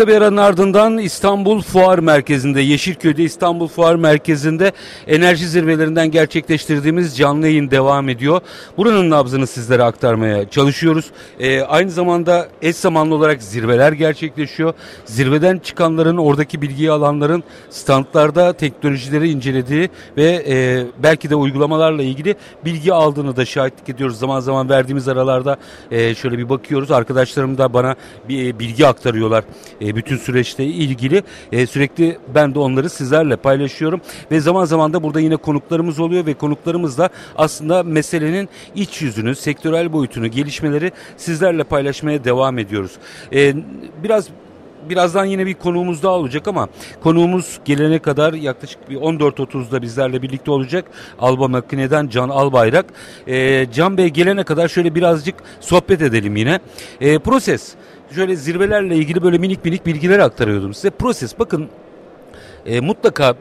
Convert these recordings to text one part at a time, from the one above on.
Kısa bir aranın ardından İstanbul Fuar Merkezi'nde, Yeşilköy'de İstanbul Fuar Merkezi'nde enerji zirvelerinden gerçekleştirdiğimiz canlı yayın devam ediyor. Buranın nabzını sizlere aktarmaya çalışıyoruz. Ee, aynı zamanda eş zamanlı olarak zirveler gerçekleşiyor. Zirveden çıkanların, oradaki bilgiyi alanların standlarda teknolojileri incelediği ve e, belki de uygulamalarla ilgili bilgi aldığını da şahitlik ediyoruz. Zaman zaman verdiğimiz aralarda e, şöyle bir bakıyoruz. Arkadaşlarım da bana bir e, bilgi aktarıyorlar e, bütün süreçte ilgili. E, sürekli ben de onları sizlerle paylaşıyorum ve zaman zaman da burada yine konuklarımız oluyor ve konuklarımızla aslında meselenin iç yüzünü, sektörel boyutunu, gelişmeleri sizlerle paylaşmaya devam ediyoruz. E, biraz Birazdan yine bir konuğumuz daha olacak ama konuğumuz gelene kadar yaklaşık bir 14.30'da bizlerle birlikte olacak. Alba Makine'den Can Albayrak. Ee, Can Bey gelene kadar şöyle birazcık sohbet edelim yine. Ee, proses şöyle zirvelerle ilgili böyle minik minik bilgiler aktarıyordum size. Proses bakın e, mutlaka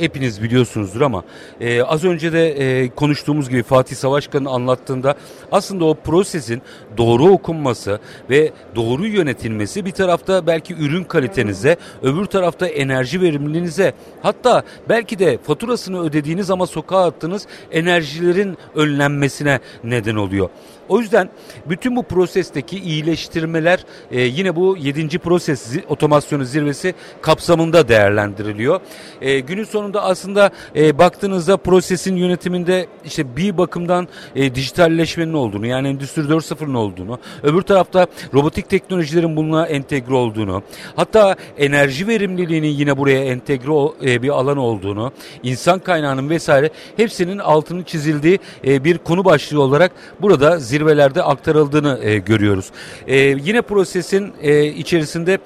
hepiniz biliyorsunuzdur ama e, az önce de e, konuştuğumuz gibi Fatih Savaşkan'ın anlattığında aslında o prosesin doğru okunması ve doğru yönetilmesi bir tarafta belki ürün kalitenize, öbür tarafta enerji verimliliğinize hatta belki de faturasını ödediğiniz ama sokağa attığınız enerjilerin önlenmesine neden oluyor. O yüzden bütün bu prosesteki iyileştirmeler e, yine bu 7. proses otomasyonu zirvesi kapsamında değerlendiriliyor. E, günün sonunda aslında e, baktığınızda prosesin yönetiminde işte bir bakımdan e, dijitalleşmenin olduğunu yani Endüstri 4.0'ın olduğunu, öbür tarafta robotik teknolojilerin bununla entegre olduğunu, hatta enerji verimliliğinin yine buraya entegre e, bir alan olduğunu, insan kaynağının vesaire hepsinin altını çizildiği e, bir konu başlığı olarak burada zirve zirvelerde aktarıldığını e, görüyoruz. E, yine prosesin e, içerisinde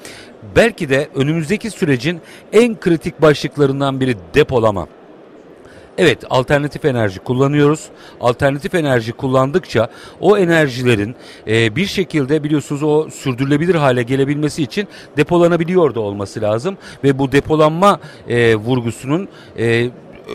belki de önümüzdeki sürecin en kritik başlıklarından biri depolama. Evet alternatif enerji kullanıyoruz. Alternatif enerji kullandıkça o enerjilerin e, bir şekilde biliyorsunuz o sürdürülebilir hale gelebilmesi için depolanabiliyor da olması lazım. Ve bu depolanma e, vurgusunun e,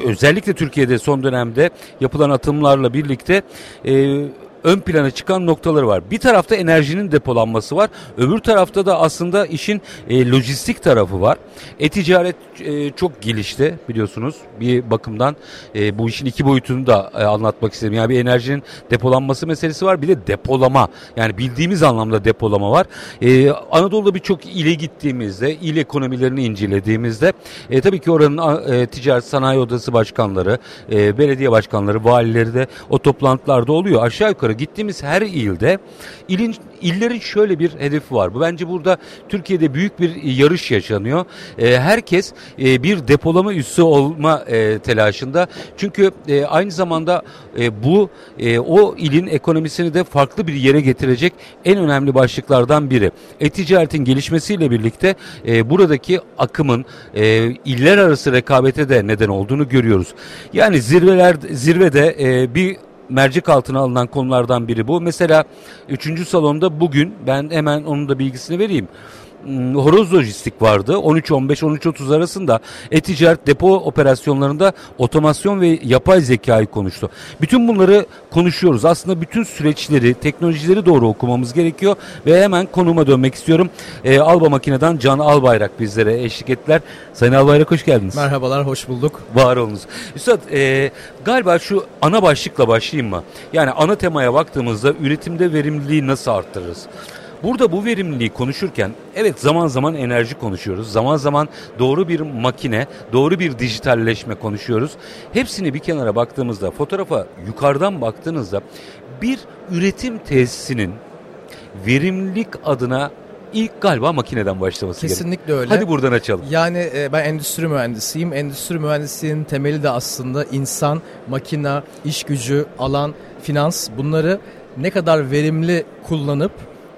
özellikle Türkiye'de son dönemde yapılan atımlarla birlikte e, ön plana çıkan noktaları var. Bir tarafta enerjinin depolanması var. Öbür tarafta da aslında işin e, lojistik tarafı var. E-ticaret e, çok gelişti biliyorsunuz. Bir bakımdan e, bu işin iki boyutunu da e, anlatmak istedim. Yani bir enerjinin depolanması meselesi var. Bir de depolama. Yani bildiğimiz anlamda depolama var. E, Anadolu'da birçok ile gittiğimizde, il ekonomilerini incelediğimizde e, tabii ki oranın e, ticaret sanayi odası başkanları, e, belediye başkanları, valileri de o toplantılarda oluyor. Aşağı yukarı gittiğimiz her ilde ilin illerin şöyle bir hedefi var. Bu bence burada Türkiye'de büyük bir yarış yaşanıyor. E, herkes e, bir depolama üssü olma e, telaşında. Çünkü e, aynı zamanda e, bu e, o ilin ekonomisini de farklı bir yere getirecek en önemli başlıklardan biri. E-ticaretin gelişmesiyle birlikte e, buradaki akımın e, iller arası rekabete de neden olduğunu görüyoruz. Yani zirveler zirvede e, bir mercek altına alınan konulardan biri bu. Mesela 3. salonda bugün ben hemen onun da bilgisini vereyim. Hmm, horoz lojistik vardı. 13-15-13-30 arasında e-ticaret depo operasyonlarında otomasyon ve yapay zekayı konuştu. Bütün bunları konuşuyoruz. Aslında bütün süreçleri, teknolojileri doğru okumamız gerekiyor ve hemen konuma dönmek istiyorum. E, Alba Makine'den Can Albayrak bizlere eşlik ettiler. Sayın Albayrak hoş geldiniz. Merhabalar, hoş bulduk. Var olunuz. Üstad e, galiba şu ana başlıkla başlayayım mı? Yani ana temaya baktığımızda üretimde verimliliği nasıl arttırırız? Burada bu verimliliği konuşurken evet zaman zaman enerji konuşuyoruz. Zaman zaman doğru bir makine, doğru bir dijitalleşme konuşuyoruz. Hepsini bir kenara baktığımızda fotoğrafa yukarıdan baktığınızda bir üretim tesisinin verimlilik adına ilk galiba makineden başlaması Kesinlikle gerek. öyle. Hadi buradan açalım. Yani e, ben endüstri mühendisiyim. Endüstri mühendisliğinin temeli de aslında insan, makina, iş gücü, alan, finans bunları ne kadar verimli kullanıp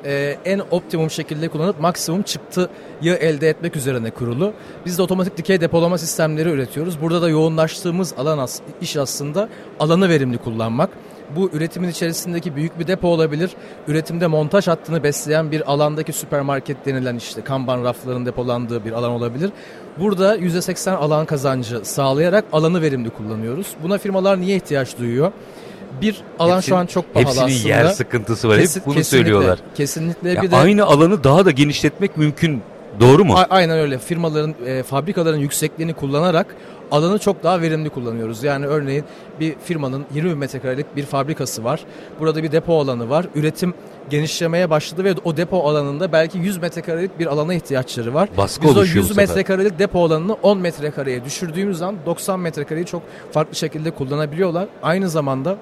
e, en optimum şekilde kullanıp maksimum çıktıyı elde etmek üzerine kurulu. Biz de otomatik dikey depolama sistemleri üretiyoruz. Burada da yoğunlaştığımız alan as iş aslında alanı verimli kullanmak. Bu üretimin içerisindeki büyük bir depo olabilir. Üretimde montaj hattını besleyen bir alandaki süpermarket denilen işte kanban rafların depolandığı bir alan olabilir. Burada %80 alan kazancı sağlayarak alanı verimli kullanıyoruz. Buna firmalar niye ihtiyaç duyuyor? Bir alan Hepsin, şu an çok pahalı hepsinin aslında. yer sıkıntısı var. Kesin, Hep bunu kesinlikle, söylüyorlar. Kesinlikle. Ya bir de aynı alanı daha da genişletmek mümkün Doğru mu? A- aynen öyle. Firmaların, e, fabrikaların yüksekliğini kullanarak alanı çok daha verimli kullanıyoruz. Yani örneğin bir firmanın 20 bin metrekarelik bir fabrikası var. Burada bir depo alanı var. Üretim genişlemeye başladı ve o depo alanında belki 100 metrekarelik bir alana ihtiyaçları var. Baskı Biz o oluşuyor bu 100 sefer. metrekarelik depo alanını 10 metrekareye düşürdüğümüz zaman 90 metrekareyi çok farklı şekilde kullanabiliyorlar. Aynı zamanda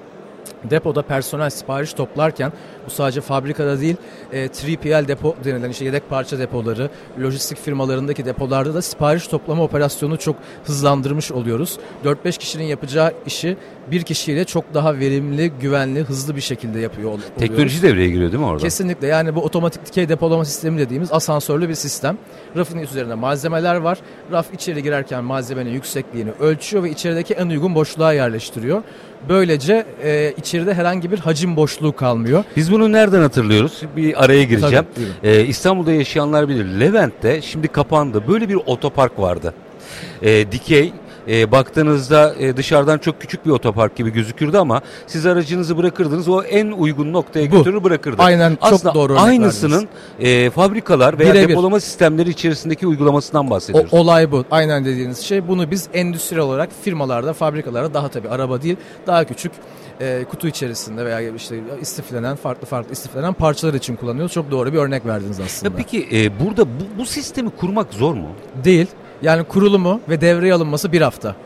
depoda personel sipariş toplarken bu sadece fabrikada değil e, 3PL depo denilen işte yedek parça depoları, lojistik firmalarındaki depolarda da sipariş toplama operasyonu çok hızlandırmış oluyoruz. 4-5 kişinin yapacağı işi bir kişiyle çok daha verimli, güvenli, hızlı bir şekilde yapıyor ol- oluyoruz. Teknoloji devreye giriyor değil mi orada? Kesinlikle yani bu otomatik dikey depolama sistemi dediğimiz asansörlü bir sistem. Rafın üzerinde malzemeler var. Raf içeri girerken malzemenin yüksekliğini ölçüyor ve içerideki en uygun boşluğa yerleştiriyor. Böylece e, içeride herhangi bir hacim boşluğu kalmıyor. Biz bunu nereden hatırlıyoruz? Bir araya gireceğim. Tabii. Ee, İstanbul'da yaşayanlar bilir. Levent'te şimdi kapandı. Böyle bir otopark vardı. Ee, dikey. E, baktığınızda e, dışarıdan çok küçük bir otopark gibi gözükürdü ama siz aracınızı bırakırdınız o en uygun noktaya Bu. götürür bırakırdı. Aynen, çok Aslında doğru örnek aynısının e, fabrikalar veya Birebir. depolama sistemleri içerisindeki uygulamasından O, bahsediyoruz. olay bu. Aynen dediğiniz şey. Bunu biz endüstriyel olarak firmalarda, fabrikalarda daha tabii araba değil, daha küçük e, kutu içerisinde veya işte istiflenen, farklı farklı istiflenen parçalar için kullanıyoruz. Çok doğru bir örnek verdiniz aslında. Ya peki e, burada bu, bu sistemi kurmak zor mu? Değil. Yani kurulumu ve devreye alınması bir hafta.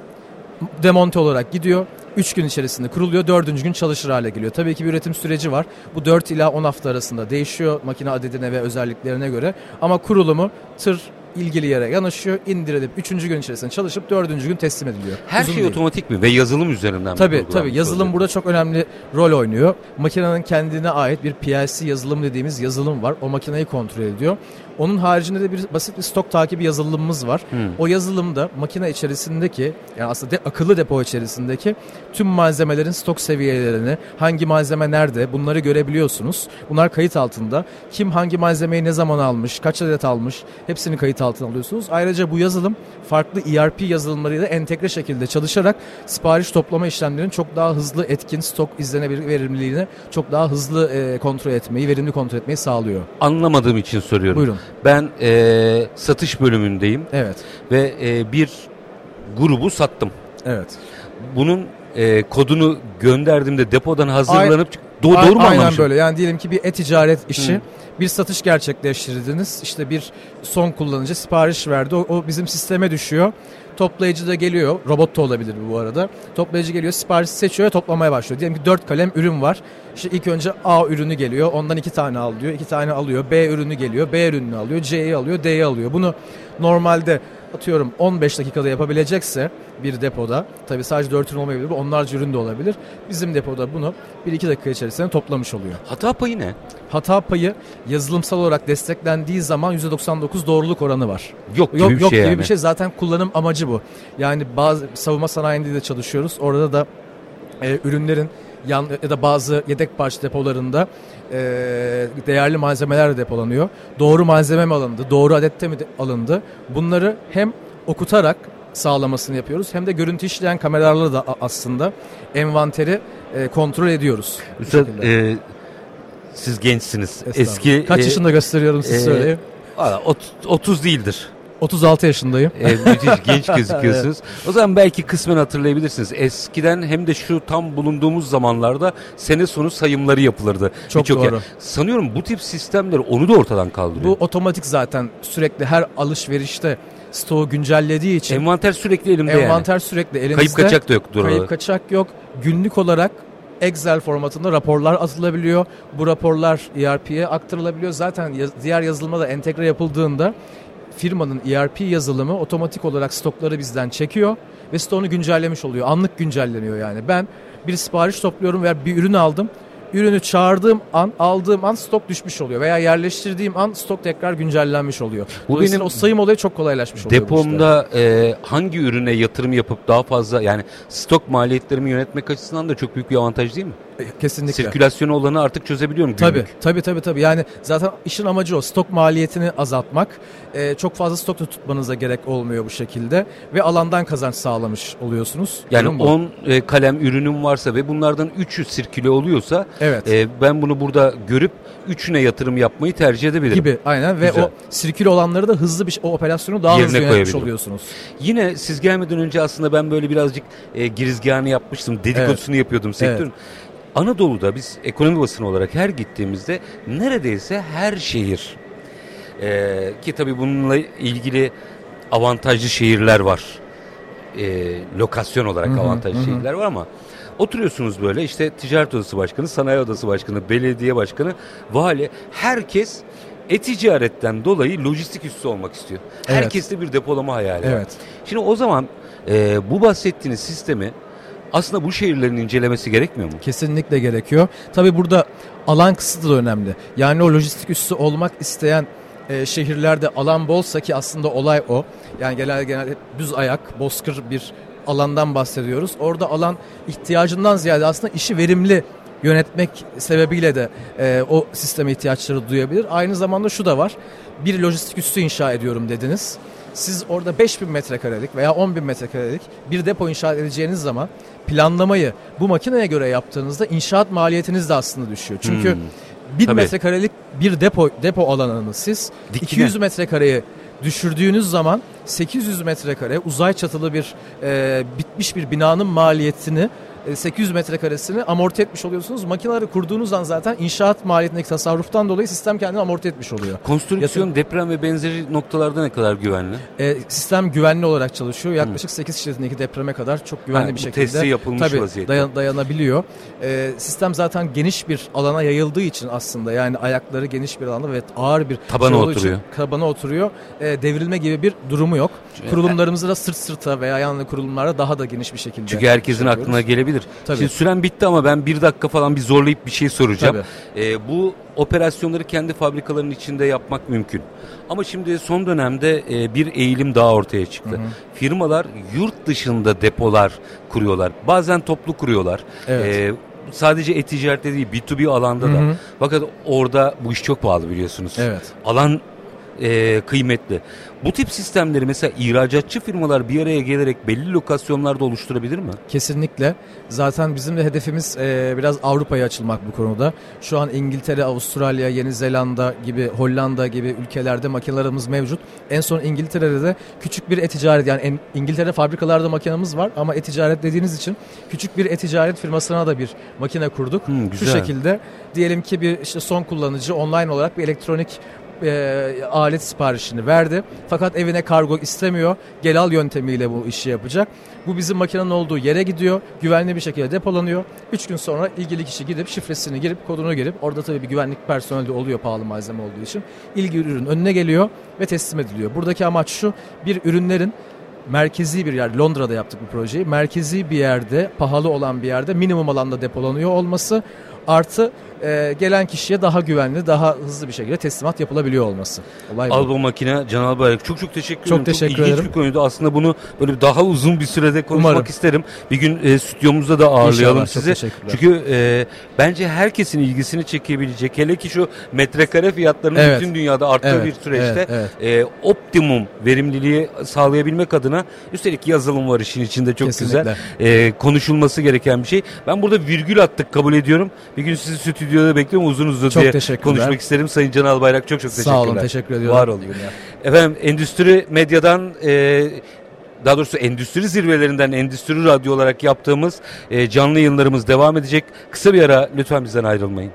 Demonte olarak gidiyor. 3 gün içerisinde kuruluyor. 4. gün çalışır hale geliyor. Tabii ki bir üretim süreci var. Bu 4 ila 10 hafta arasında değişiyor makine adedine ve özelliklerine göre. Ama kurulumu tır ilgili yere yanaşıyor, indirilip 3. gün içerisinde çalışıp 4. gün teslim ediliyor. Her Uzun şey değil. otomatik mi ve yazılım üzerinden mi? Tabii tabii yazılım oluyor? burada çok önemli rol oynuyor. Makinenin kendine ait bir PLC yazılım dediğimiz yazılım var. O makineyi kontrol ediyor. Onun haricinde de bir basit bir stok takibi yazılımımız var. Hmm. O yazılımda makine içerisindeki yani aslında de, akıllı depo içerisindeki tüm malzemelerin stok seviyelerini, hangi malzeme nerede bunları görebiliyorsunuz. Bunlar kayıt altında. Kim hangi malzemeyi ne zaman almış, kaç adet almış hepsini kayıt altına alıyorsunuz. Ayrıca bu yazılım farklı ERP yazılımlarıyla entegre şekilde çalışarak sipariş toplama işlemlerinin çok daha hızlı, etkin, stok izlenebilir verimliliğini çok daha hızlı e, kontrol etmeyi, verimli kontrol etmeyi sağlıyor. Anlamadığım için soruyorum. Buyurun. Ben e, satış bölümündeyim Evet. ve e, bir grubu sattım. Evet. Bunun e, kodunu gönderdiğimde depodan hazırlanıp Do- doğru mu Aynen anlamışım? böyle. Yani diyelim ki bir e-ticaret işi, Hı. bir satış gerçekleştirdiniz. İşte bir son kullanıcı sipariş verdi. O, o bizim sisteme düşüyor. Toplayıcı da geliyor. Robot da olabilir bu arada. Toplayıcı geliyor, sipariş seçiyor ve toplamaya başlıyor. Diyelim ki 4 kalem ürün var. İşte ilk önce A ürünü geliyor. Ondan 2 tane al diyor. 2 tane alıyor. B ürünü geliyor. B ürününü alıyor. C'yi alıyor. D'yi alıyor. Bunu normalde atıyorum 15 dakikada yapabilecekse bir depoda tabii sadece 4 ürün olmayabilir bu onlarca ürün de olabilir. Bizim depoda bunu 1-2 dakika içerisinde toplamış oluyor. Hata payı ne? Hata payı yazılımsal olarak desteklendiği zaman %99 doğruluk oranı var. Yok gibi Yok bir yok şey gibi yani. bir şey zaten kullanım amacı bu. Yani bazı savunma sanayinde de çalışıyoruz. Orada da e, ürünlerin yan ya da bazı yedek parça depolarında e, değerli malzemeler de depolanıyor. Doğru malzeme mi alındı, doğru adette mi alındı? Bunları hem okutarak sağlamasını yapıyoruz hem de görüntü işleyen kameralarla da aslında envanteri e, kontrol ediyoruz. Üstad, e, siz gençsiniz. Eski Kaç e, yaşında gösteriyorum siz e, ot- 30 değildir. 36 yaşındayım. E, müthiş genç gözüküyorsunuz. O zaman belki kısmen hatırlayabilirsiniz. Eskiden hem de şu tam bulunduğumuz zamanlarda sene sonu sayımları yapılırdı. Çok Birçok doğru. yer. Sanıyorum bu tip sistemler onu da ortadan kaldırıyor. Bu otomatik zaten sürekli her alışverişte stoğu güncellediği için Envanter sürekli elimde yani. envanter sürekli elimizde. Kayıp kaçak da yoktur orada. Kayıp kaçak yok. Günlük olarak Excel formatında raporlar atılabiliyor. Bu raporlar ERP'ye aktarılabiliyor. Zaten yaz- diğer yazılıma da entegre yapıldığında firmanın ERP yazılımı otomatik olarak stokları bizden çekiyor ve stoğunu güncellemiş oluyor. Anlık güncelleniyor yani. Ben bir sipariş topluyorum veya bir ürün aldım. Ürünü çağırdığım an, aldığım an stok düşmüş oluyor veya yerleştirdiğim an stok tekrar güncellenmiş oluyor. Bu benim o sayım olayı çok kolaylaşmış oluyor. Depomda e, hangi ürüne yatırım yapıp daha fazla yani stok maliyetlerimi yönetmek açısından da çok büyük bir avantaj değil mi? E, Kesinlikle. Sirkülasyonu olanı artık çözebiliyorum. Tabii, günlük. tabii, tabii, tabii. Yani zaten işin amacı o. Stok maliyetini azaltmak. Ee, çok fazla stok da tutmanıza gerek olmuyor bu şekilde. Ve alandan kazanç sağlamış oluyorsunuz. Yani Durum bu. 10 e, kalem ürünüm varsa ve bunlardan 3'ü sirküle oluyorsa Evet. e, ben bunu burada görüp 3'üne yatırım yapmayı tercih edebilirim. gibi aynen ve Güzel. o sirkül olanları da hızlı bir o operasyonu daha Yerine hızlı yönetmiş oluyorsunuz. Yine siz gelmeden önce aslında ben böyle birazcık e, girizgahını yapmıştım. Dedikodusunu yapıyordum sektörün. Anadolu'da biz ekonomi basını olarak her gittiğimizde neredeyse her şehir e, ki tabii bununla ilgili avantajlı şehirler var. E, lokasyon olarak Hı hı, avantajlı hı şehirler var ama oturuyorsunuz böyle işte ticaret odası başkanı, sanayi odası başkanı, belediye başkanı, vali herkes e-ticaretten dolayı lojistik üssü olmak istiyor. Evet. Herkeste bir depolama hayali var. Evet. Şimdi o zaman e, bu bahsettiğiniz sistemi aslında bu şehirlerin incelemesi gerekmiyor mu? Kesinlikle gerekiyor. Tabii burada alan kısıtı da önemli. Yani o lojistik üssü olmak isteyen e, şehirlerde alan bolsa ki aslında olay o. Yani genel genel düz ayak, bozkır bir alandan bahsediyoruz. Orada alan ihtiyacından ziyade aslında işi verimli yönetmek sebebiyle de e, o sisteme ihtiyaçları duyabilir. Aynı zamanda şu da var. Bir lojistik üssü inşa ediyorum dediniz. Siz orada 5000 metrekarelik veya 10.000 metrekarelik bir depo inşa edeceğiniz zaman planlamayı bu makineye göre yaptığınızda inşaat maliyetiniz de aslında düşüyor. Çünkü Hmm. 1000 Tabii. metrekarelik bir depo depo alanını siz Dikine. 200 metrekareye düşürdüğünüz zaman 800 metrekare uzay çatılı bir e, bitmiş bir binanın maliyetini e, 800 metrekaresini amorti etmiş oluyorsunuz. Makineleri kurduğunuz an zaten inşaat maliyetindeki tasarruftan dolayı sistem kendini amorti etmiş oluyor. Konstrüksiyon, deprem ve benzeri noktalarda ne kadar güvenli? E, sistem güvenli olarak çalışıyor. Yaklaşık 8 şiddetindeki depreme kadar çok güvenli Ha, bir şekilde testi yapılmış tabii, vaziyette. dayan- dayanabiliyor. E, sistem zaten geniş bir alana yayıldığı için aslında yani ayakları geniş bir alanda ve ağır bir Tabana şey olduğu için oturuyor. tabana oturuyor. E, devrilme gibi bir durumu yok. Kurulumlarımızı da sırt sırta veya yanlı kurulumlarda daha da geniş bir şekilde Çünkü herkesin yapıyoruz. aklına gelebilir. Tabii. Şimdi süren bitti ama ben bir dakika falan bir zorlayıp bir şey soracağım. Ee, bu operasyonları kendi fabrikalarının içinde yapmak mümkün. Ama şimdi son dönemde e, bir eğilim daha ortaya çıktı. Firmalar yurt dışında depolar kuruyorlar. Bazen toplu kuruyorlar. Evet. Ee, sadece e-ticarette değil B2B alanda da. Hı hı. Fakat orada bu iş çok pahalı biliyorsunuz. Evet. Alan e, kıymetli. Bu tip sistemleri mesela ihracatçı firmalar bir araya gelerek belli lokasyonlarda oluşturabilir mi? Kesinlikle. Zaten bizim de hedefimiz e, biraz Avrupa'ya açılmak bu konuda. Şu an İngiltere, Avustralya, Yeni Zelanda gibi, Hollanda gibi ülkelerde makinelerimiz mevcut. En son İngiltere'de de küçük bir e-ticaret yani en, İngiltere fabrikalarda makinemiz var ama e-ticaret dediğiniz için küçük bir e-ticaret firmasına da bir makine kurduk. Hmm, Şu güzel. şekilde diyelim ki bir işte son kullanıcı online olarak bir elektronik e, alet siparişini verdi. Fakat evine kargo istemiyor. Gel al yöntemiyle bu işi yapacak. Bu bizim makinenin olduğu yere gidiyor. Güvenli bir şekilde depolanıyor. 3 gün sonra ilgili kişi gidip şifresini girip kodunu girip orada tabii bir güvenlik personeli de oluyor pahalı malzeme olduğu için. İlgili ürün önüne geliyor ve teslim ediliyor. Buradaki amaç şu bir ürünlerin merkezi bir yer Londra'da yaptık bu projeyi. Merkezi bir yerde, pahalı olan bir yerde minimum alanda depolanıyor olması artı e, gelen kişiye daha güvenli, daha hızlı bir şekilde teslimat yapılabiliyor olması. Olay. Al bu makine Can Albayrak. Çok çok teşekkür ederim. teşekkür ilginç ederim. bir konuydu. Aslında bunu böyle daha uzun bir sürede konuşmak Umarım. isterim. Bir gün e, stüdyomuzda da ağırlayalım İnşallah, çok sizi. Çünkü e, bence herkesin ilgisini çekebilecek. Hele ki şu metrekare fiyatlarının Evet. bütün dünyada arttığı Evet, bir süreçte evet, e, optimum verimliliği sağlayabilmek adına üstelik yazılım var işin içinde çok Kesinlikle. güzel. E, konuşulması gereken bir şey. Ben burada virgül attık kabul ediyorum. Bir gün sizi stüdyoda bekliyorum uzun uzun Çok diye konuşmak isterim. Sayın Can Albayrak çok çok teşekkürler. Sağ olun, teşekkür ediyorum. Var olun. Efendim endüstri medyadan e, daha doğrusu endüstri zirvelerinden endüstri radyo olarak yaptığımız e, canlı yayınlarımız devam edecek. Kısa bir ara lütfen bizden ayrılmayın.